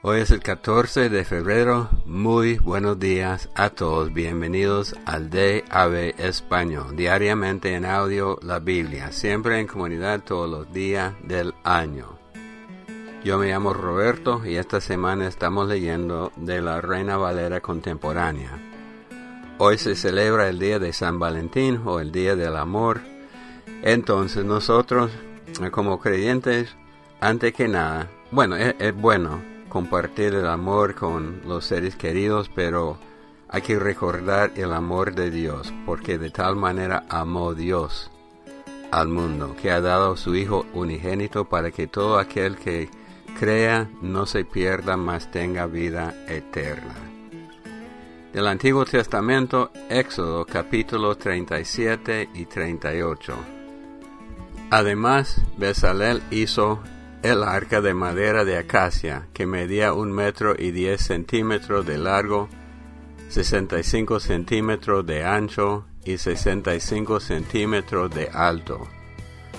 Hoy es el 14 de febrero. Muy buenos días a todos. Bienvenidos al DAB Español. Diariamente en audio la Biblia. Siempre en comunidad todos los días del año. Yo me llamo Roberto y esta semana estamos leyendo de la Reina Valera contemporánea. Hoy se celebra el día de San Valentín o el día del amor. Entonces nosotros como creyentes, antes que nada, bueno, es, es bueno compartir el amor con los seres queridos, pero hay que recordar el amor de Dios, porque de tal manera amó Dios al mundo, que ha dado a su Hijo unigénito para que todo aquel que crea no se pierda, mas tenga vida eterna. Del Antiguo Testamento, Éxodo capítulo 37 y 38. Además, Bezalel hizo el arca de madera de acacia, que medía un metro y diez centímetros de largo, sesenta y cinco centímetros de ancho y sesenta y cinco centímetros de alto.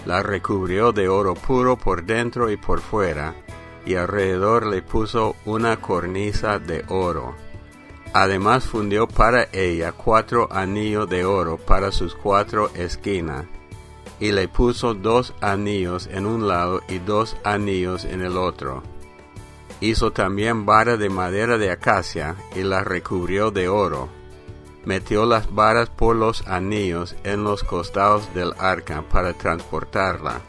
La recubrió de oro puro por dentro y por fuera, y alrededor le puso una cornisa de oro. Además fundió para ella cuatro anillos de oro para sus cuatro esquinas, y le puso dos anillos en un lado y dos anillos en el otro. Hizo también vara de madera de acacia y la recubrió de oro. Metió las varas por los anillos en los costados del arca para transportarla.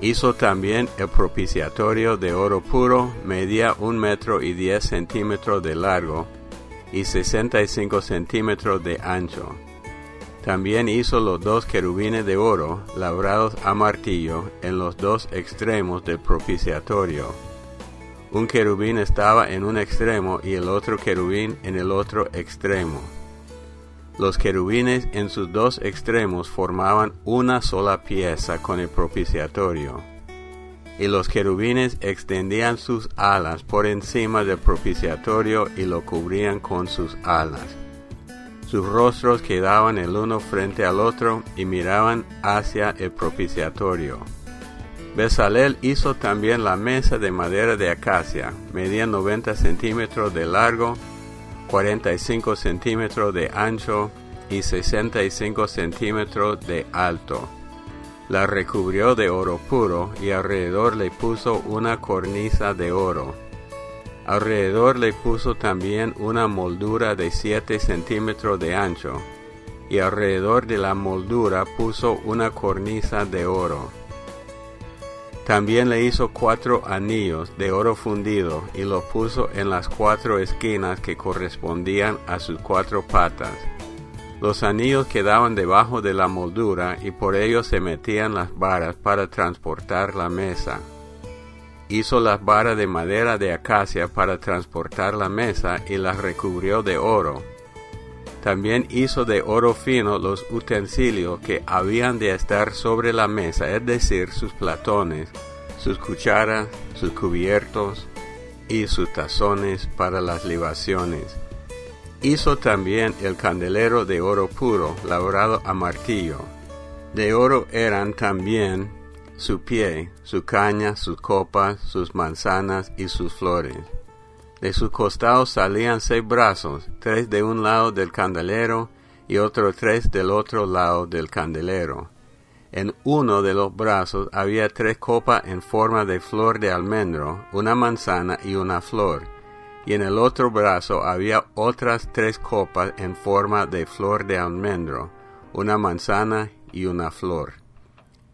Hizo también el propiciatorio de oro puro, medía un metro y diez centímetros de largo y sesenta y cinco centímetros de ancho también hizo los dos querubines de oro, labrados a martillo, en los dos extremos del propiciatorio. Un querubín estaba en un extremo y el otro querubín en el otro extremo. Los querubines en sus dos extremos formaban una sola pieza con el propiciatorio. Y los querubines extendían sus alas por encima del propiciatorio y lo cubrían con sus alas sus rostros quedaban el uno frente al otro y miraban hacia el propiciatorio. Besalel hizo también la mesa de madera de acacia, medía 90 centímetros de largo, 45 centímetros de ancho y 65 centímetros de alto. La recubrió de oro puro y alrededor le puso una cornisa de oro. Alrededor le puso también una moldura de 7 centímetros de ancho, y alrededor de la moldura puso una cornisa de oro. También le hizo cuatro anillos de oro fundido y los puso en las cuatro esquinas que correspondían a sus cuatro patas. Los anillos quedaban debajo de la moldura y por ellos se metían las varas para transportar la mesa hizo las varas de madera de acacia para transportar la mesa y las recubrió de oro. También hizo de oro fino los utensilios que habían de estar sobre la mesa, es decir, sus platones, sus cucharas, sus cubiertos y sus tazones para las libaciones. Hizo también el candelero de oro puro, labrado a martillo. De oro eran también su pie, su caña, sus copas, sus manzanas y sus flores. De sus costados salían seis brazos, tres de un lado del candelero y otros tres del otro lado del candelero. En uno de los brazos había tres copas en forma de flor de almendro, una manzana y una flor, y en el otro brazo había otras tres copas en forma de flor de almendro, una manzana y una flor.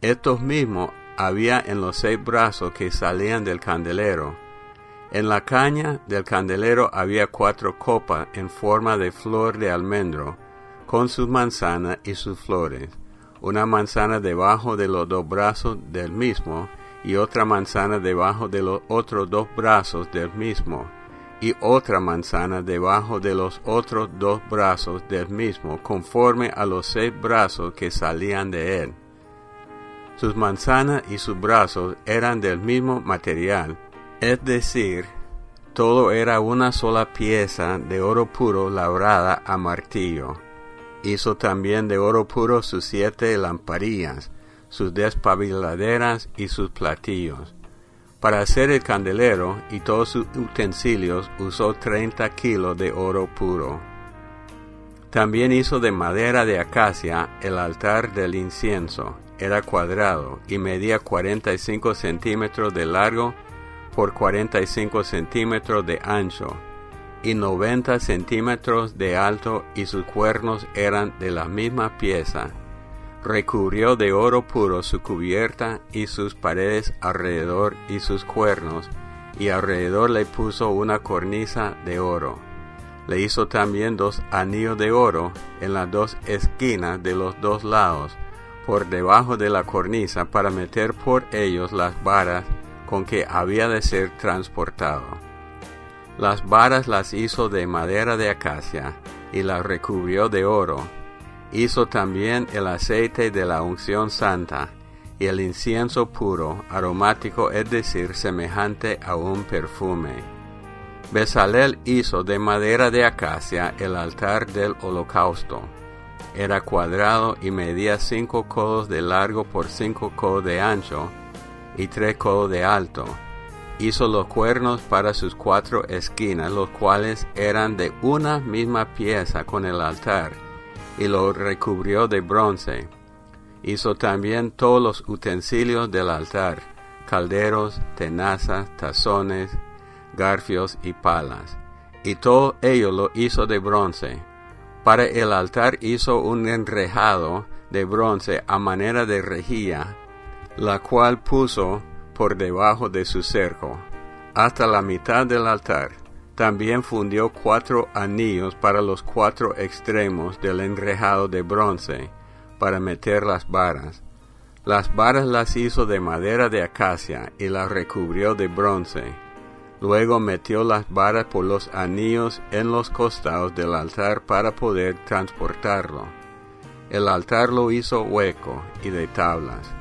Estos mismos había en los seis brazos que salían del candelero. En la caña del candelero había cuatro copas en forma de flor de almendro, con sus manzanas y sus flores, una manzana debajo de los dos brazos del mismo, y otra manzana debajo de los otros dos brazos del mismo, y otra manzana debajo de los otros dos brazos del mismo, conforme a los seis brazos que salían de él. Sus manzanas y sus brazos eran del mismo material, es decir, todo era una sola pieza de oro puro labrada a martillo. Hizo también de oro puro sus siete lamparillas, sus despabiladeras y sus platillos. Para hacer el candelero y todos sus utensilios usó 30 kilos de oro puro. También hizo de madera de acacia el altar del incienso. Era cuadrado y medía 45 centímetros de largo por 45 centímetros de ancho y 90 centímetros de alto y sus cuernos eran de la misma pieza recubrió de oro puro su cubierta y sus paredes alrededor y sus cuernos, y alrededor le puso una cornisa de oro. Le hizo también dos anillos de oro en las dos esquinas de los dos lados, por debajo de la cornisa, para meter por ellos las varas con que había de ser transportado. Las varas las hizo de madera de acacia, y las recubrió de oro, Hizo también el aceite de la unción santa y el incienso puro, aromático, es decir, semejante a un perfume. Besalel hizo de madera de acacia el altar del holocausto. Era cuadrado y medía cinco codos de largo por cinco codos de ancho y tres codos de alto. Hizo los cuernos para sus cuatro esquinas, los cuales eran de una misma pieza con el altar y lo recubrió de bronce. Hizo también todos los utensilios del altar, calderos, tenazas, tazones, garfios y palas. Y todo ello lo hizo de bronce. Para el altar hizo un enrejado de bronce a manera de rejilla, la cual puso por debajo de su cerco, hasta la mitad del altar también fundió cuatro anillos para los cuatro extremos del enrejado de bronce, para meter las varas. Las varas las hizo de madera de acacia y las recubrió de bronce. Luego metió las varas por los anillos en los costados del altar para poder transportarlo. El altar lo hizo hueco y de tablas.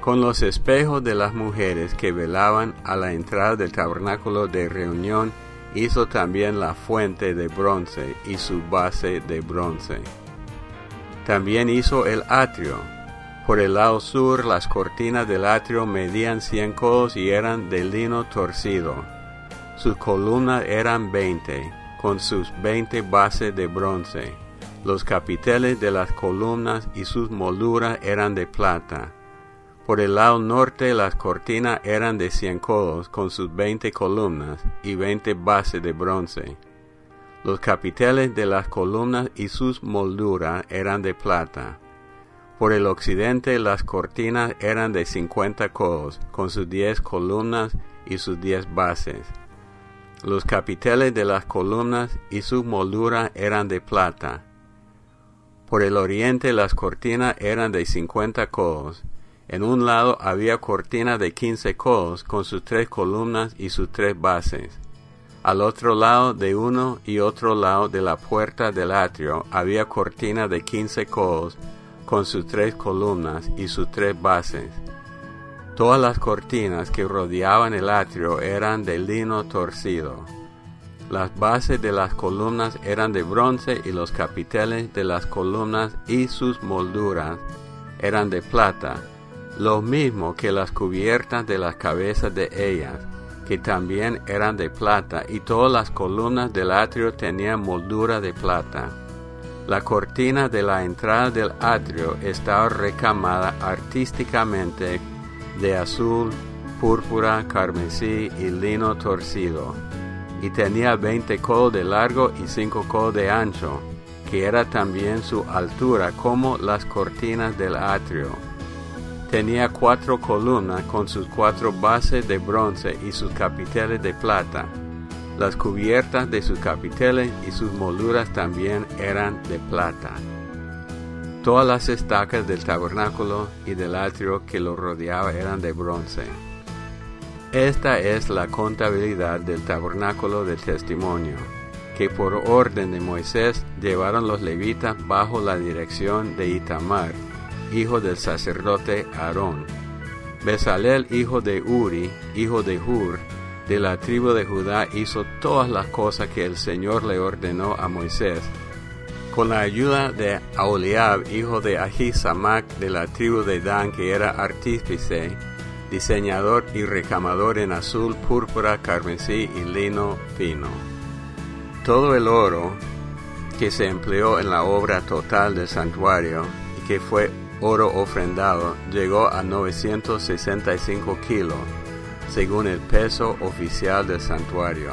Con los espejos de las mujeres que velaban a la entrada del tabernáculo de reunión Hizo también la fuente de bronce y su base de bronce. También hizo el atrio. Por el lado sur las cortinas del atrio medían cien codos y eran de lino torcido. Sus columnas eran veinte, con sus veinte bases de bronce. Los capiteles de las columnas y sus molduras eran de plata por el lado norte las cortinas eran de cien codos con sus veinte columnas y veinte bases de bronce. Los capiteles de las columnas y sus molduras eran de plata. Por el occidente las cortinas eran de cincuenta codos con sus diez columnas y sus diez bases. Los capiteles de las columnas y sus molduras eran de plata. Por el oriente las cortinas eran de cincuenta codos en un lado había cortina de quince codos con sus tres columnas y sus tres bases. Al otro lado de uno y otro lado de la puerta del atrio había cortina de quince codos con sus tres columnas y sus tres bases. Todas las cortinas que rodeaban el atrio eran de lino torcido. Las bases de las columnas eran de bronce y los capiteles de las columnas y sus molduras eran de plata lo mismo que las cubiertas de las cabezas de ellas, que también eran de plata, y todas las columnas del atrio tenían moldura de plata. La cortina de la entrada del atrio estaba recamada artísticamente de azul, púrpura, carmesí y lino torcido, y tenía veinte codos de largo y cinco codos de ancho, que era también su altura como las cortinas del atrio Tenía cuatro columnas con sus cuatro bases de bronce y sus capiteles de plata. Las cubiertas de sus capiteles y sus molduras también eran de plata. Todas las estacas del tabernáculo y del atrio que lo rodeaba eran de bronce. Esta es la contabilidad del tabernáculo del testimonio, que por orden de Moisés llevaron los levitas bajo la dirección de Itamar, hijo del sacerdote Aarón. Besalel, hijo de Uri, hijo de Hur, de la tribu de Judá, hizo todas las cosas que el Señor le ordenó a Moisés. Con la ayuda de Aholiab, hijo de Ahisamac, de la tribu de Dan, que era artífice, diseñador y recamador en azul, púrpura, carmesí y lino fino. Todo el oro que se empleó en la obra total del santuario y que fue oro ofrendado llegó a 965 kilos, según el peso oficial del santuario.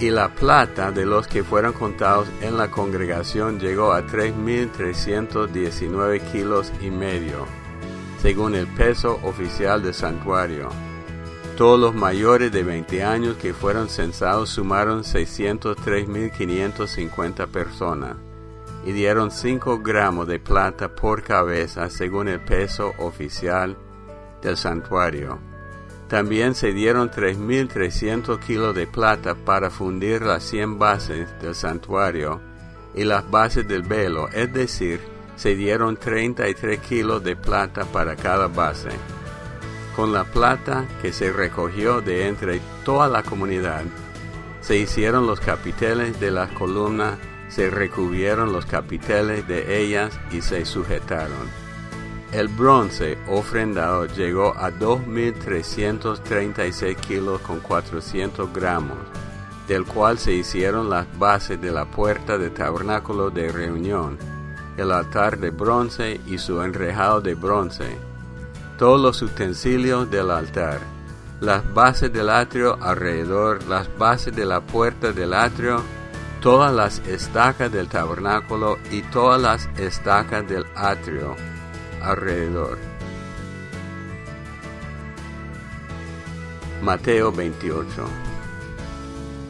Y la plata de los que fueron contados en la congregación llegó a 3.319 kilos y medio, según el peso oficial del santuario. Todos los mayores de 20 años que fueron censados sumaron 603.550 personas y dieron 5 gramos de plata por cabeza según el peso oficial del santuario. También se dieron 3.300 kilos de plata para fundir las 100 bases del santuario y las bases del velo, es decir, se dieron 33 kilos de plata para cada base. Con la plata que se recogió de entre toda la comunidad, se hicieron los capiteles de las columnas, se recubrieron los capiteles de ellas y se sujetaron. El bronce ofrendado llegó a 2.336 kilos con 400 gramos, del cual se hicieron las bases de la puerta del tabernáculo de reunión, el altar de bronce y su enrejado de bronce, todos los utensilios del altar, las bases del atrio alrededor, las bases de la puerta del atrio, todas las estacas del tabernáculo y todas las estacas del atrio alrededor. Mateo 28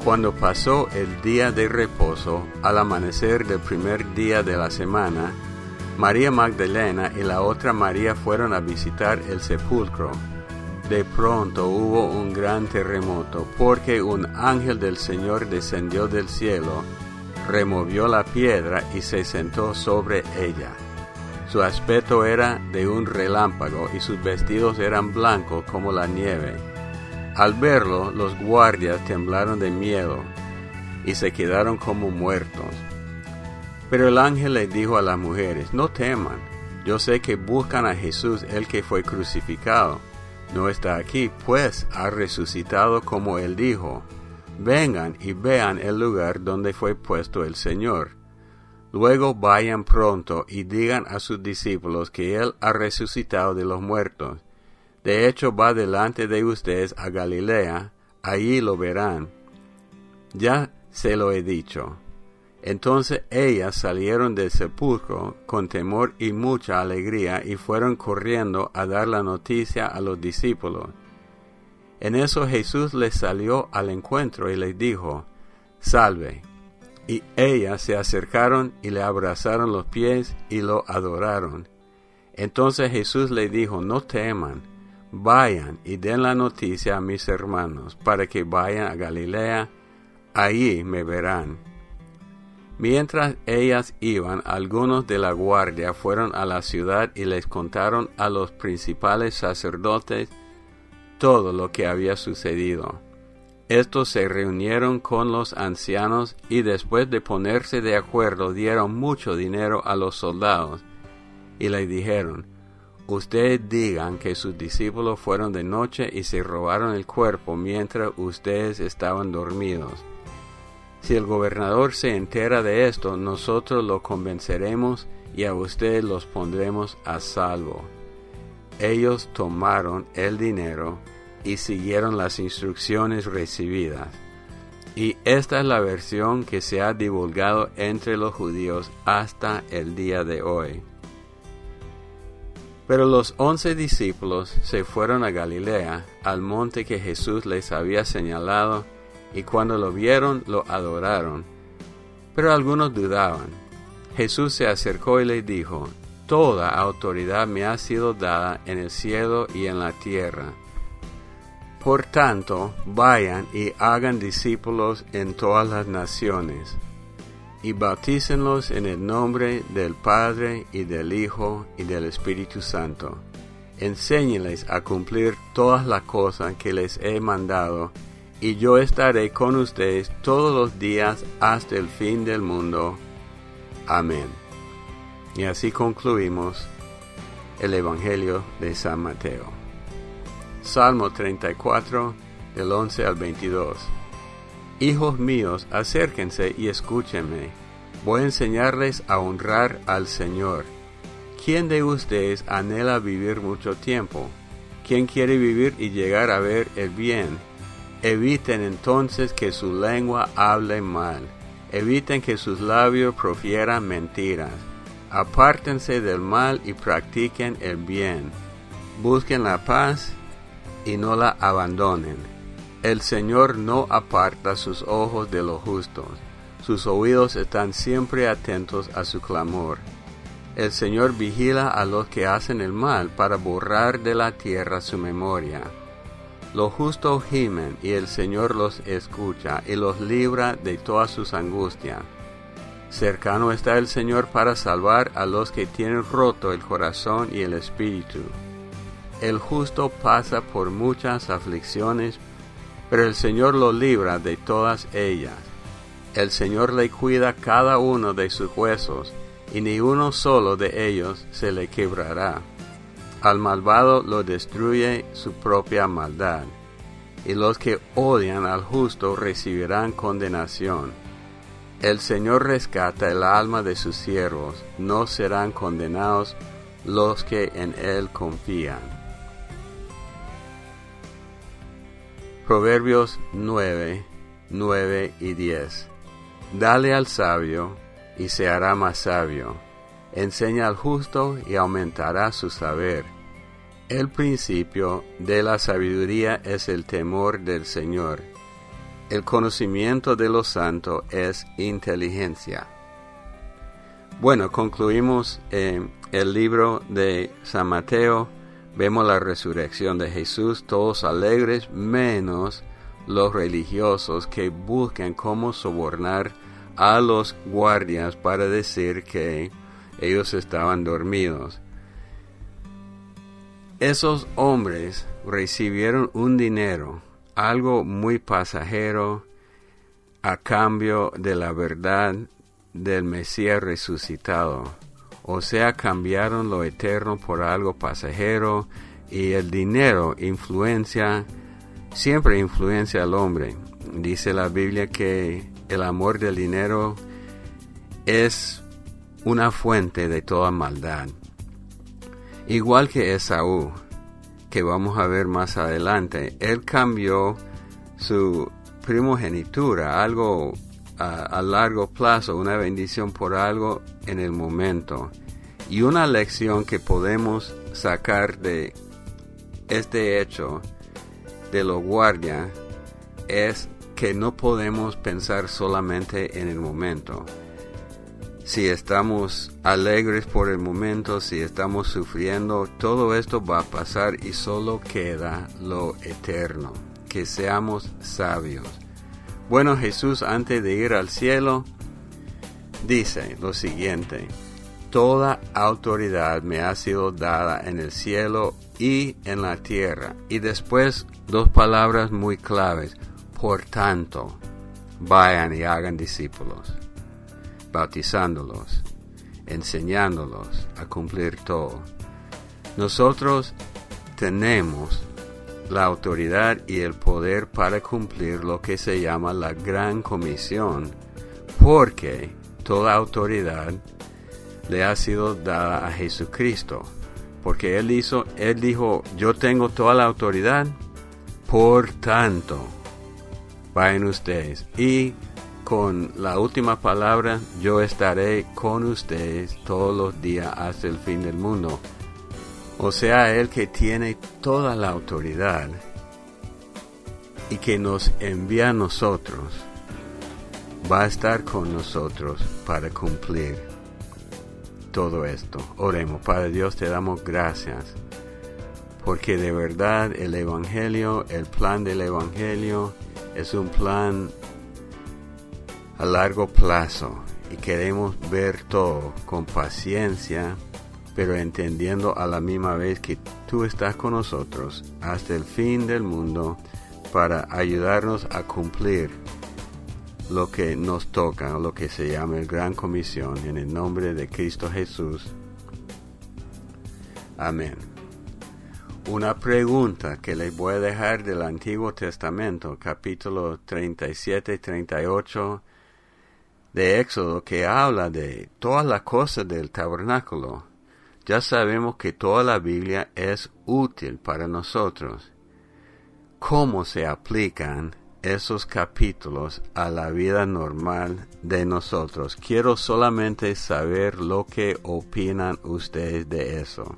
Cuando pasó el día de reposo, al amanecer del primer día de la semana, María Magdalena y la otra María fueron a visitar el sepulcro. De pronto hubo un gran terremoto, porque un ángel del Señor descendió del cielo, removió la piedra y se sentó sobre ella. Su aspecto era de un relámpago y sus vestidos eran blancos como la nieve. Al verlo, los guardias temblaron de miedo y se quedaron como muertos. Pero el ángel le dijo a las mujeres, no teman, yo sé que buscan a Jesús el que fue crucificado. No está aquí, pues ha resucitado como él dijo. Vengan y vean el lugar donde fue puesto el Señor. Luego vayan pronto y digan a sus discípulos que Él ha resucitado de los muertos. De hecho va delante de ustedes a Galilea, allí lo verán. Ya se lo he dicho. Entonces ellas salieron del sepulcro con temor y mucha alegría y fueron corriendo a dar la noticia a los discípulos. En eso Jesús les salió al encuentro y les dijo, Salve. Y ellas se acercaron y le abrazaron los pies y lo adoraron. Entonces Jesús les dijo, No teman, vayan y den la noticia a mis hermanos, para que vayan a Galilea, allí me verán. Mientras ellas iban, algunos de la guardia fueron a la ciudad y les contaron a los principales sacerdotes todo lo que había sucedido. Estos se reunieron con los ancianos y después de ponerse de acuerdo dieron mucho dinero a los soldados y les dijeron, Ustedes digan que sus discípulos fueron de noche y se robaron el cuerpo mientras ustedes estaban dormidos si el gobernador se entera de esto, nosotros lo convenceremos y a ustedes los pondremos a salvo. Ellos tomaron el dinero y siguieron las instrucciones recibidas. Y esta es la versión que se ha divulgado entre los judíos hasta el día de hoy. Pero los once discípulos se fueron a Galilea, al monte que Jesús les había señalado, y cuando lo vieron lo adoraron. Pero algunos dudaban. Jesús se acercó y les dijo, Toda autoridad me ha sido dada en el cielo y en la tierra. Por tanto, vayan y hagan discípulos en todas las naciones, y bautícenlos en el nombre del Padre y del Hijo y del Espíritu Santo. Enséñeles a cumplir todas las cosas que les he mandado, y yo estaré con ustedes todos los días hasta el fin del mundo. Amén. Y así concluimos el Evangelio de San Mateo. Salmo 34, del 11 al 22. Hijos míos, acérquense y escúchenme. Voy a enseñarles a honrar al Señor. ¿Quién de ustedes anhela vivir mucho tiempo? ¿Quién quiere vivir y llegar a ver el bien? Eviten entonces que su lengua hable mal. Eviten que sus labios profieran mentiras. Apártense del mal y practiquen el bien. Busquen la paz y no la abandonen. El Señor no aparta sus ojos de los justos. Sus oídos están siempre atentos a su clamor. El Señor vigila a los que hacen el mal para borrar de la tierra su memoria. Los justos gimen y el Señor los escucha y los libra de todas sus angustias. Cercano está el Señor para salvar a los que tienen roto el corazón y el espíritu. El justo pasa por muchas aflicciones, pero el Señor lo libra de todas ellas. El Señor le cuida cada uno de sus huesos, y ni uno solo de ellos se le quebrará. Al malvado lo destruye su propia maldad, y los que odian al justo recibirán condenación. El Señor rescata el alma de sus siervos, no serán condenados los que en Él confían. Proverbios 9, 9 y 10. Dale al sabio, y se hará más sabio. Enseña al justo, y aumentará su saber. El principio de la sabiduría es el temor del Señor. El conocimiento de los santos es inteligencia. Bueno, concluimos eh, el libro de San Mateo. Vemos la resurrección de Jesús, todos alegres, menos los religiosos que buscan cómo sobornar a los guardias para decir que ellos estaban dormidos. Esos hombres recibieron un dinero, algo muy pasajero, a cambio de la verdad del Mesías resucitado. O sea, cambiaron lo eterno por algo pasajero y el dinero influencia, siempre influencia al hombre. Dice la Biblia que el amor del dinero es una fuente de toda maldad. Igual que Esaú, que vamos a ver más adelante, él cambió su primogenitura, algo a, largo plazo, una bendición por algo en el momento. Y una lección que podemos sacar de este hecho de los guardias es que no podemos pensar solamente en el momento si estamos alegres por el momento, si estamos sufriendo, todo esto va a pasar y solo queda lo eterno, que seamos sabios. Bueno, Jesús antes de ir al cielo dice lo siguiente, Toda autoridad me ha sido dada en el cielo y en la tierra. Y después dos palabras muy claves, por tanto, vayan y hagan discípulos bautizándolos, enseñándolos a cumplir todo. Nosotros tenemos la autoridad y el poder para cumplir lo que se llama la gran comisión, porque toda autoridad le ha sido dada a Jesucristo, porque él hizo, él dijo, yo tengo toda la autoridad, por tanto, vayan ustedes y con la última palabra, yo estaré con ustedes todos los días hasta el fin del mundo. O sea, Él que tiene toda la autoridad y que nos envía a nosotros, va a estar con nosotros para cumplir todo esto. Oremos, Padre Dios, te damos gracias, porque de verdad el Evangelio, el plan del Evangelio, es un plan a largo plazo y queremos ver todo con paciencia, pero entendiendo a la misma vez que tú estás con nosotros hasta el fin del mundo para ayudarnos a cumplir lo que nos toca, lo que se llama el Gran Comisión, en el nombre de Cristo Jesús. Amén. una pregunta que les voy a dejar del Antiguo Testamento, capítulo 37 y 38 de Éxodo, que habla de todas las cosas del tabernáculo. Ya sabemos que toda la Biblia es útil para nosotros. ¿Cómo se aplican esos capítulos a la vida normal de nosotros? Quiero solamente saber lo que opinan ustedes de eso.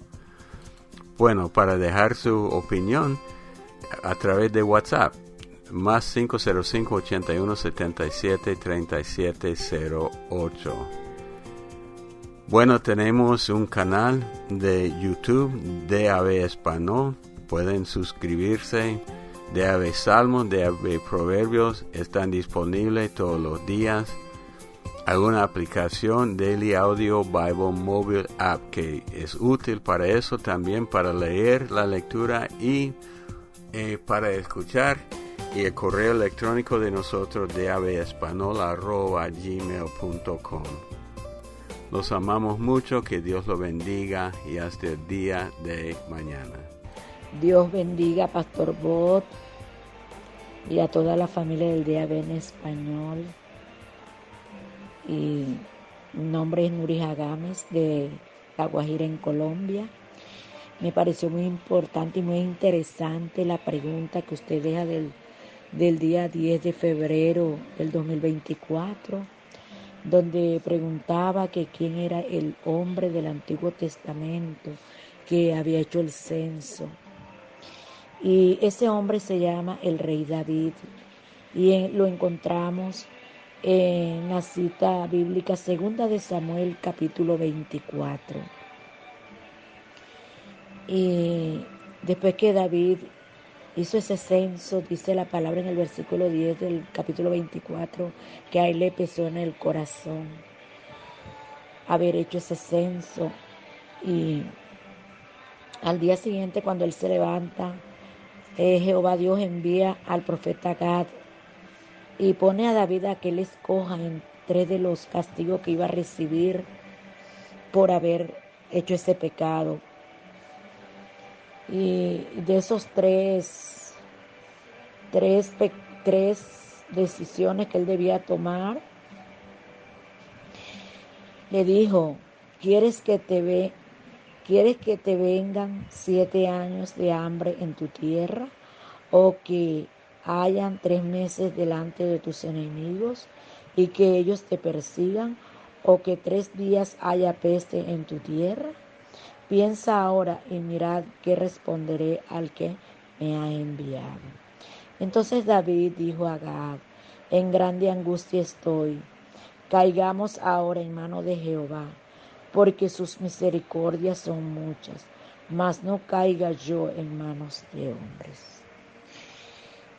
Bueno, para dejar su opinión a través de WhatsApp, más 505 81 77 3708. Bueno, tenemos un canal de YouTube de Ave Español. Pueden suscribirse. Ave Salmos, Ave Proverbios están disponibles todos los días alguna aplicación Daily Audio Bible Mobile App que es útil para eso también para leer la lectura y eh, para escuchar y el correo electrónico de nosotros de gmail.com Los amamos mucho, que Dios lo bendiga y hasta el día de mañana. Dios bendiga Pastor Bot y a toda la familia del Día en Español y mi nombre es Nurija Gámez de La Guajira en Colombia. Me pareció muy importante y muy interesante la pregunta que usted deja del, del día 10 de febrero del 2024, donde preguntaba que quién era el hombre del Antiguo Testamento que había hecho el censo. Y ese hombre se llama el rey David y lo encontramos en la cita bíblica segunda de Samuel capítulo 24. Y después que David hizo ese censo, dice la palabra en el versículo 10 del capítulo 24, que a él le pesó en el corazón haber hecho ese censo. Y al día siguiente, cuando él se levanta, eh, Jehová Dios envía al profeta Gad y pone a David a que él escoja entre de los castigos que iba a recibir por haber hecho ese pecado. Y de esos tres, tres, tres decisiones que él debía tomar, le dijo, ¿quieres que te ve, quieres que te vengan siete años de hambre en tu tierra o que hayan tres meses delante de tus enemigos y que ellos te persigan, o que tres días haya peste en tu tierra? Piensa ahora y mirad qué responderé al que me ha enviado. Entonces David dijo a Gad, en grande angustia estoy, caigamos ahora en mano de Jehová, porque sus misericordias son muchas, mas no caiga yo en manos de hombres.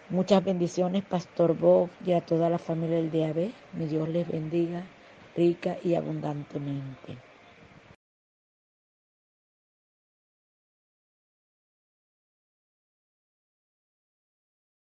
Muchas bendiciones, Pastor Bob, y a toda la familia del DAB. Mi Dios les bendiga rica y abundantemente.